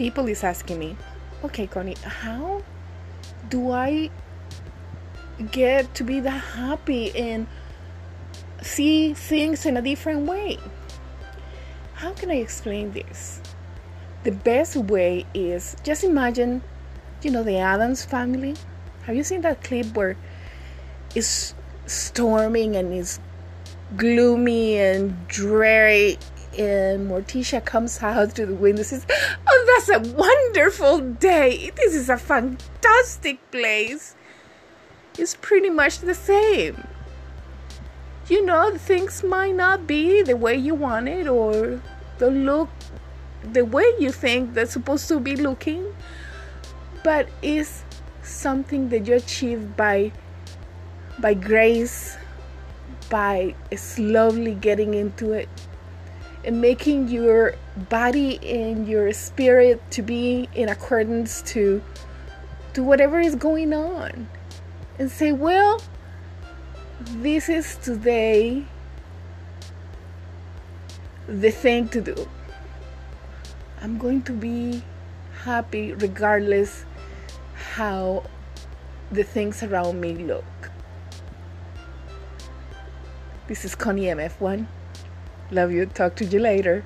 people is asking me, okay, Connie, how do I get to be that happy and see things in a different way? How can I explain this? The best way is just imagine, you know, the Addams family. Have you seen that clip where it's storming and it's gloomy and dreary and Morticia comes out through the window and says, Oh, that's a wonderful day. This is a fantastic place. It's pretty much the same. You know, things might not be the way you want it or the look the way you think they're supposed to be looking, but it's something that you achieve by by grace, by slowly getting into it and making your body and your spirit to be in accordance to to whatever is going on. And say well this is today the thing to do. I'm going to be happy regardless how the things around me look. This is connie mf1 Love you. Talk to you later.